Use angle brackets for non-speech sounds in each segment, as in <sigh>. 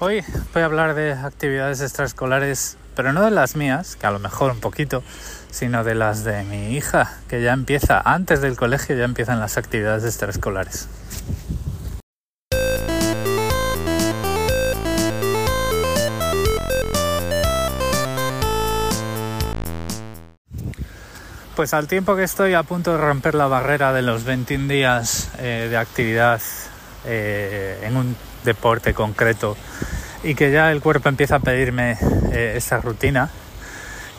Hoy voy a hablar de actividades extraescolares, pero no de las mías, que a lo mejor un poquito, sino de las de mi hija, que ya empieza, antes del colegio ya empiezan las actividades extraescolares. Pues al tiempo que estoy a punto de romper la barrera de los 21 días eh, de actividad eh, en un deporte concreto y que ya el cuerpo empieza a pedirme eh, esa rutina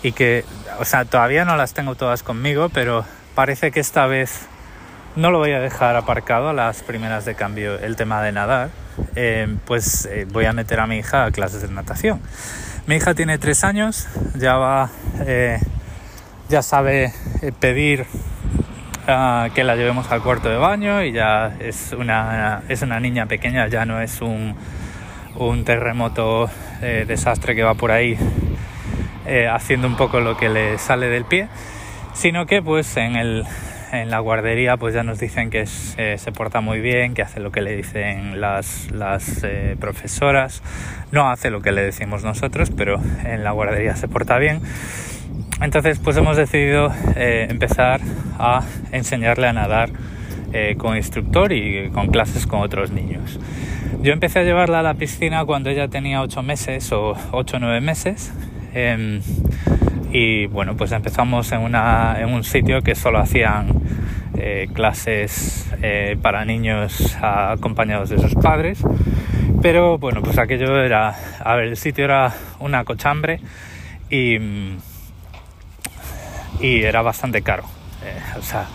y que, o sea, todavía no las tengo todas conmigo, pero parece que esta vez no lo voy a dejar aparcado a las primeras de cambio el tema de nadar, eh, pues eh, voy a meter a mi hija a clases de natación. Mi hija tiene tres años, ya va, ya sabe pedir que la llevemos al cuarto de baño y ya es una, es una niña pequeña, ya no es un, un terremoto eh, desastre que va por ahí eh, haciendo un poco lo que le sale del pie, sino que pues en, el, en la guardería pues ya nos dicen que eh, se porta muy bien, que hace lo que le dicen las, las profesoras, no hace lo que le decimos nosotros, pero en la guardería se porta bien. Entonces pues hemos decidido eh, empezar a enseñarle a nadar eh, con instructor y con clases con otros niños. Yo empecé a llevarla a la piscina cuando ella tenía 8 meses o 8 o 9 meses. Em, y bueno, pues empezamos en, una, en un sitio que solo hacían eh, clases para niños acompañados de sus padres. Pero bueno, pues aquello era, a ver, el sitio era una cochambre y y era bastante caro. Eh, o sea,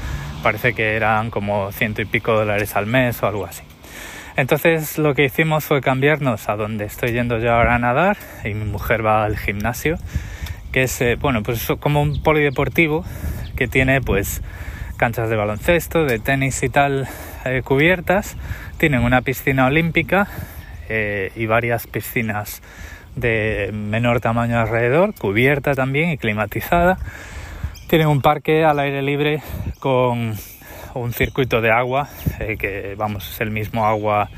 parece que eran como ciento y pico dólares al mes o algo así. Entonces lo que hicimos fue cambiarnos a donde estoy yendo yo ahora a nadar y mi mujer va al gimnasio, que es, eh, bueno, pues como un polideportivo que tiene pues canchas de baloncesto, de tenis y tal eh, cubiertas, tienen una piscina olímpica y varias piscinas de menor tamaño alrededor, cubierta también y climatizada tienen un parque al aire libre con un circuito de agua, eh, que vamos, es el mismo agua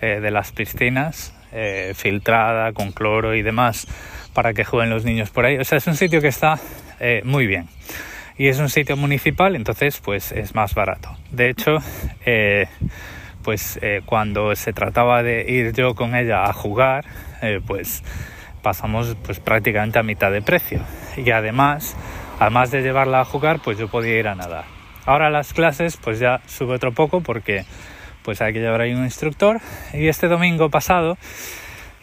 eh, de las piscinas, eh, filtrada con cloro y demás, para que jueguen los niños por ahí. O sea, es un sitio que está muy bien. Y es un sitio municipal, entonces pues es más barato. De hecho, pues cuando se trataba de ir yo con ella a jugar, pues pasamos pues prácticamente a mitad de precio. Y además además de llevarla a jugar, pues yo podía ir a nadar. Ahora las clases, pues ya sube otro poco porque pues hay que llevar ahí un instructor. Y este domingo pasado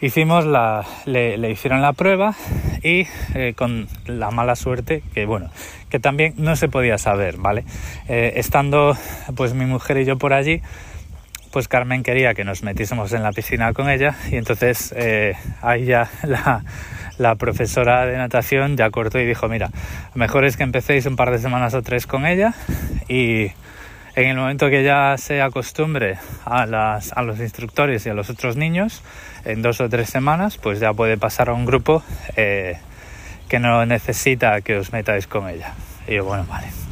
hicimos la, le, hicieron la prueba y eh, con la mala suerte que bueno, que también no se podía saber, ¿vale? Eh, estando pues mi mujer y yo por allí, pues Carmen quería que nos metiésemos en la piscina con ella y entonces eh, ahí ya <laughs> la profesora de natación ya cortó y dijo, mira, mejor es que empecéis un par de semanas o tres con ella y en el momento que ya se acostumbre a los instructores y a los otros niños, en dos o tres semanas, pues ya puede pasar a un grupo eh, que no necesita que os metáis con ella. Y yo, bueno, vale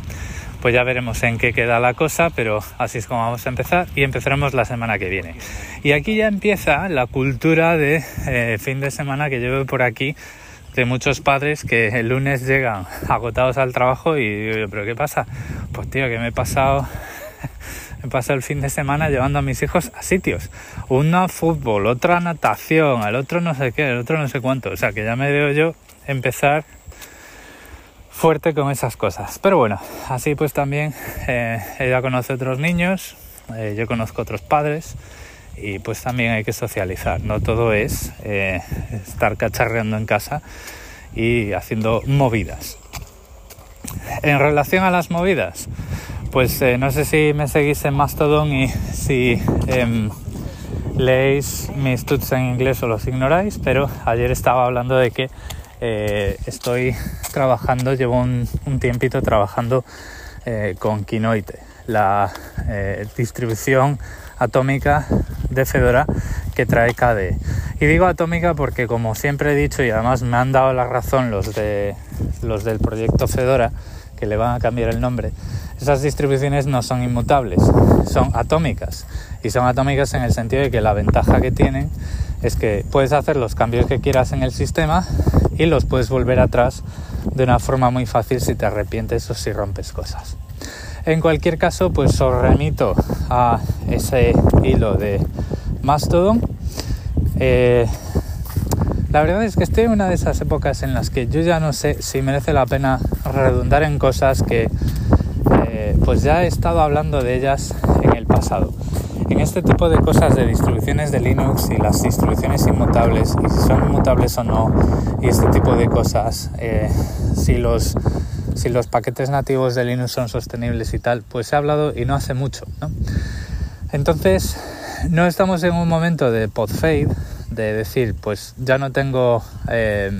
pues ya veremos en qué queda la cosa, pero así es como vamos a empezar y empezaremos la semana que viene. Y aquí ya empieza la cultura de eh, fin de semana que llevo por aquí de muchos padres que el lunes llegan agotados al trabajo y digo, pero ¿qué pasa? Pues tío, que me he pasado <laughs> he pasado el fin de semana llevando a mis hijos a sitios. Una fútbol, otra natación, el otro no sé qué, el otro no sé cuánto. O sea que ya me debo yo empezar fuerte con esas cosas. Pero bueno, así pues también eh, ella conoce otros niños, eh, yo conozco otros padres y pues también hay que socializar. No todo es eh, estar cacharreando en casa y haciendo movidas. En relación a las movidas, pues no sé si me seguís en Mastodon y si em, leéis mis tuts en inglés o los ignoráis, pero ayer estaba hablando de que eh, estoy trabajando, llevo un, tiempito trabajando eh, con Kinoite, la eh, distribución atómica de Fedora que trae KDE. Y digo atómica porque como siempre he dicho y además me han dado la razón los, de, los del proyecto Fedora, que le van a cambiar el nombre, esas distribuciones no son inmutables, son atómicas. Y son atómicas en el sentido de que la ventaja que tienen es que puedes hacer los cambios que quieras en el sistema y los puedes volver atrás de una forma muy fácil si te arrepientes o si rompes cosas. En cualquier caso, pues os remito a ese hilo de Mastodon. Eh, la verdad es que estoy en una de esas épocas en las que yo ya no sé si merece la pena redundar en cosas que eh, pues ya he estado hablando de ellas en el pasado. Este tipo de cosas de distribuciones de Linux y las distribuciones inmutables y si son inmutables o no y este tipo de cosas, eh, si los si los paquetes nativos de Linux son sostenibles y tal, pues he hablado y no hace mucho, ¿no? Entonces, no estamos en un momento de pod fade, de decir, pues ya no tengo eh,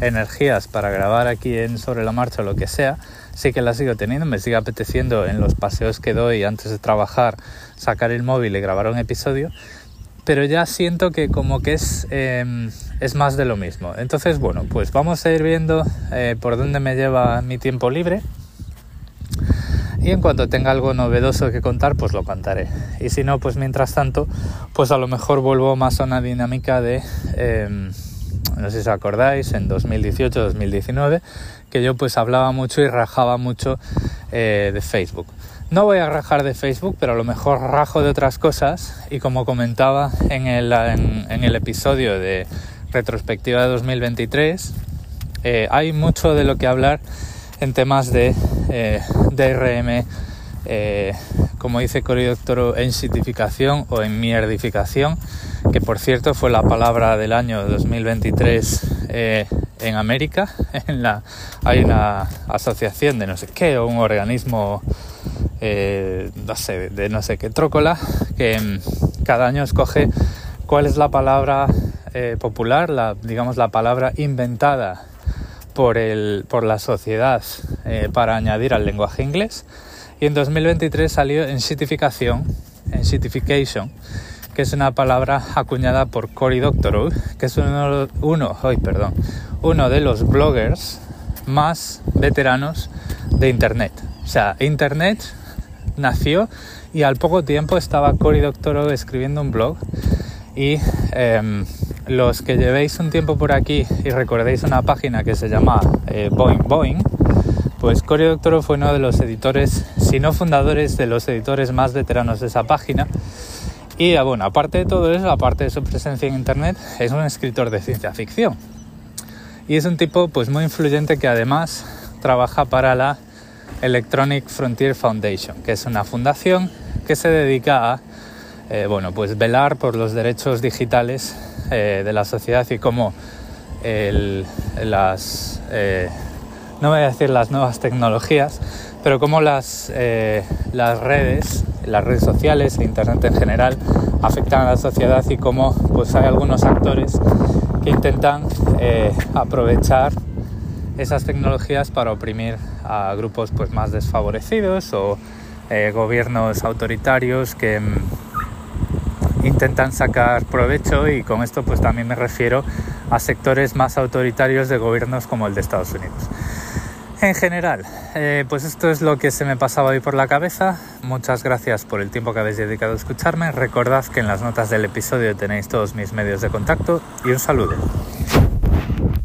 energías para grabar aquí en sobre la marcha o lo que sea, sí que las sigo teniendo, me sigue apeteciendo en los paseos que doy antes de trabajar sacar el móvil y grabar un episodio, pero ya siento que como que es, em, es más de lo mismo. Entonces, bueno, pues vamos a ir viendo eh, por dónde me lleva mi tiempo libre. Y en cuanto tenga algo novedoso que contar, pues lo contaré. Y si no, pues mientras tanto, pues a lo mejor vuelvo más a una dinámica de, em, no sé si os acordáis, en 2018-2019, que yo pues hablaba mucho y rajaba mucho eh, de Facebook. No voy a rajar de Facebook, pero a lo mejor rajo de otras cosas y como comentaba en el, en, el episodio de retrospectiva de 2023, eh, hay mucho de lo que hablar en temas de eh, DRM, como dice Cory Doctoro, en sitificación o en mierdificación, que por cierto fue la palabra del año 2023 en América. <laughs> En la, hay una asociación de no sé qué o un organismo eh, no sé, de no sé qué trócola, que mm, cada año escoge cuál es la palabra eh, popular, la, digamos la palabra inventada por, el, por la sociedad eh, para añadir al lenguaje inglés. Y en 2023 salió en citificación, en citification, que es una palabra acuñada por Cory Doctorow, que es uno, uno, perdón, uno de los bloggers más veteranos de Internet. O sea, Internet nació y al poco tiempo estaba Cory Doctorow escribiendo un blog y em, los que llevéis un tiempo por aquí y recordéis una página que se llama eh, Boeing Boeing, pues Cory Doctorow fue uno de los editores, si no fundadores, de los editores más veteranos de esa página. Y ah, bueno, aparte de todo eso, aparte de su presencia en Internet, es un escritor de ciencia ficción. Y es un tipo pues muy influyente que además trabaja para la Electronic Frontier Foundation, que es una fundación que se dedica a eh, bueno, pues velar por los derechos digitales eh, de la sociedad y cómo las, eh, no voy a decir las nuevas tecnologías, pero cómo las, las redes, las redes sociales e Internet en general afectan a la sociedad y cómo pues hay algunos actores que intentan aprovechar esas tecnologías para oprimir a grupos pues más desfavorecidos o eh, gobiernos autoritarios que mm, intentan sacar provecho y con esto pues también me refiero a sectores más autoritarios de gobiernos como el de Estados Unidos. En general, eh, pues esto es lo que se me pasaba hoy por la cabeza. Muchas gracias por el tiempo que habéis dedicado a escucharme. Recordad que en las notas del episodio tenéis todos mis medios de contacto y un saludo.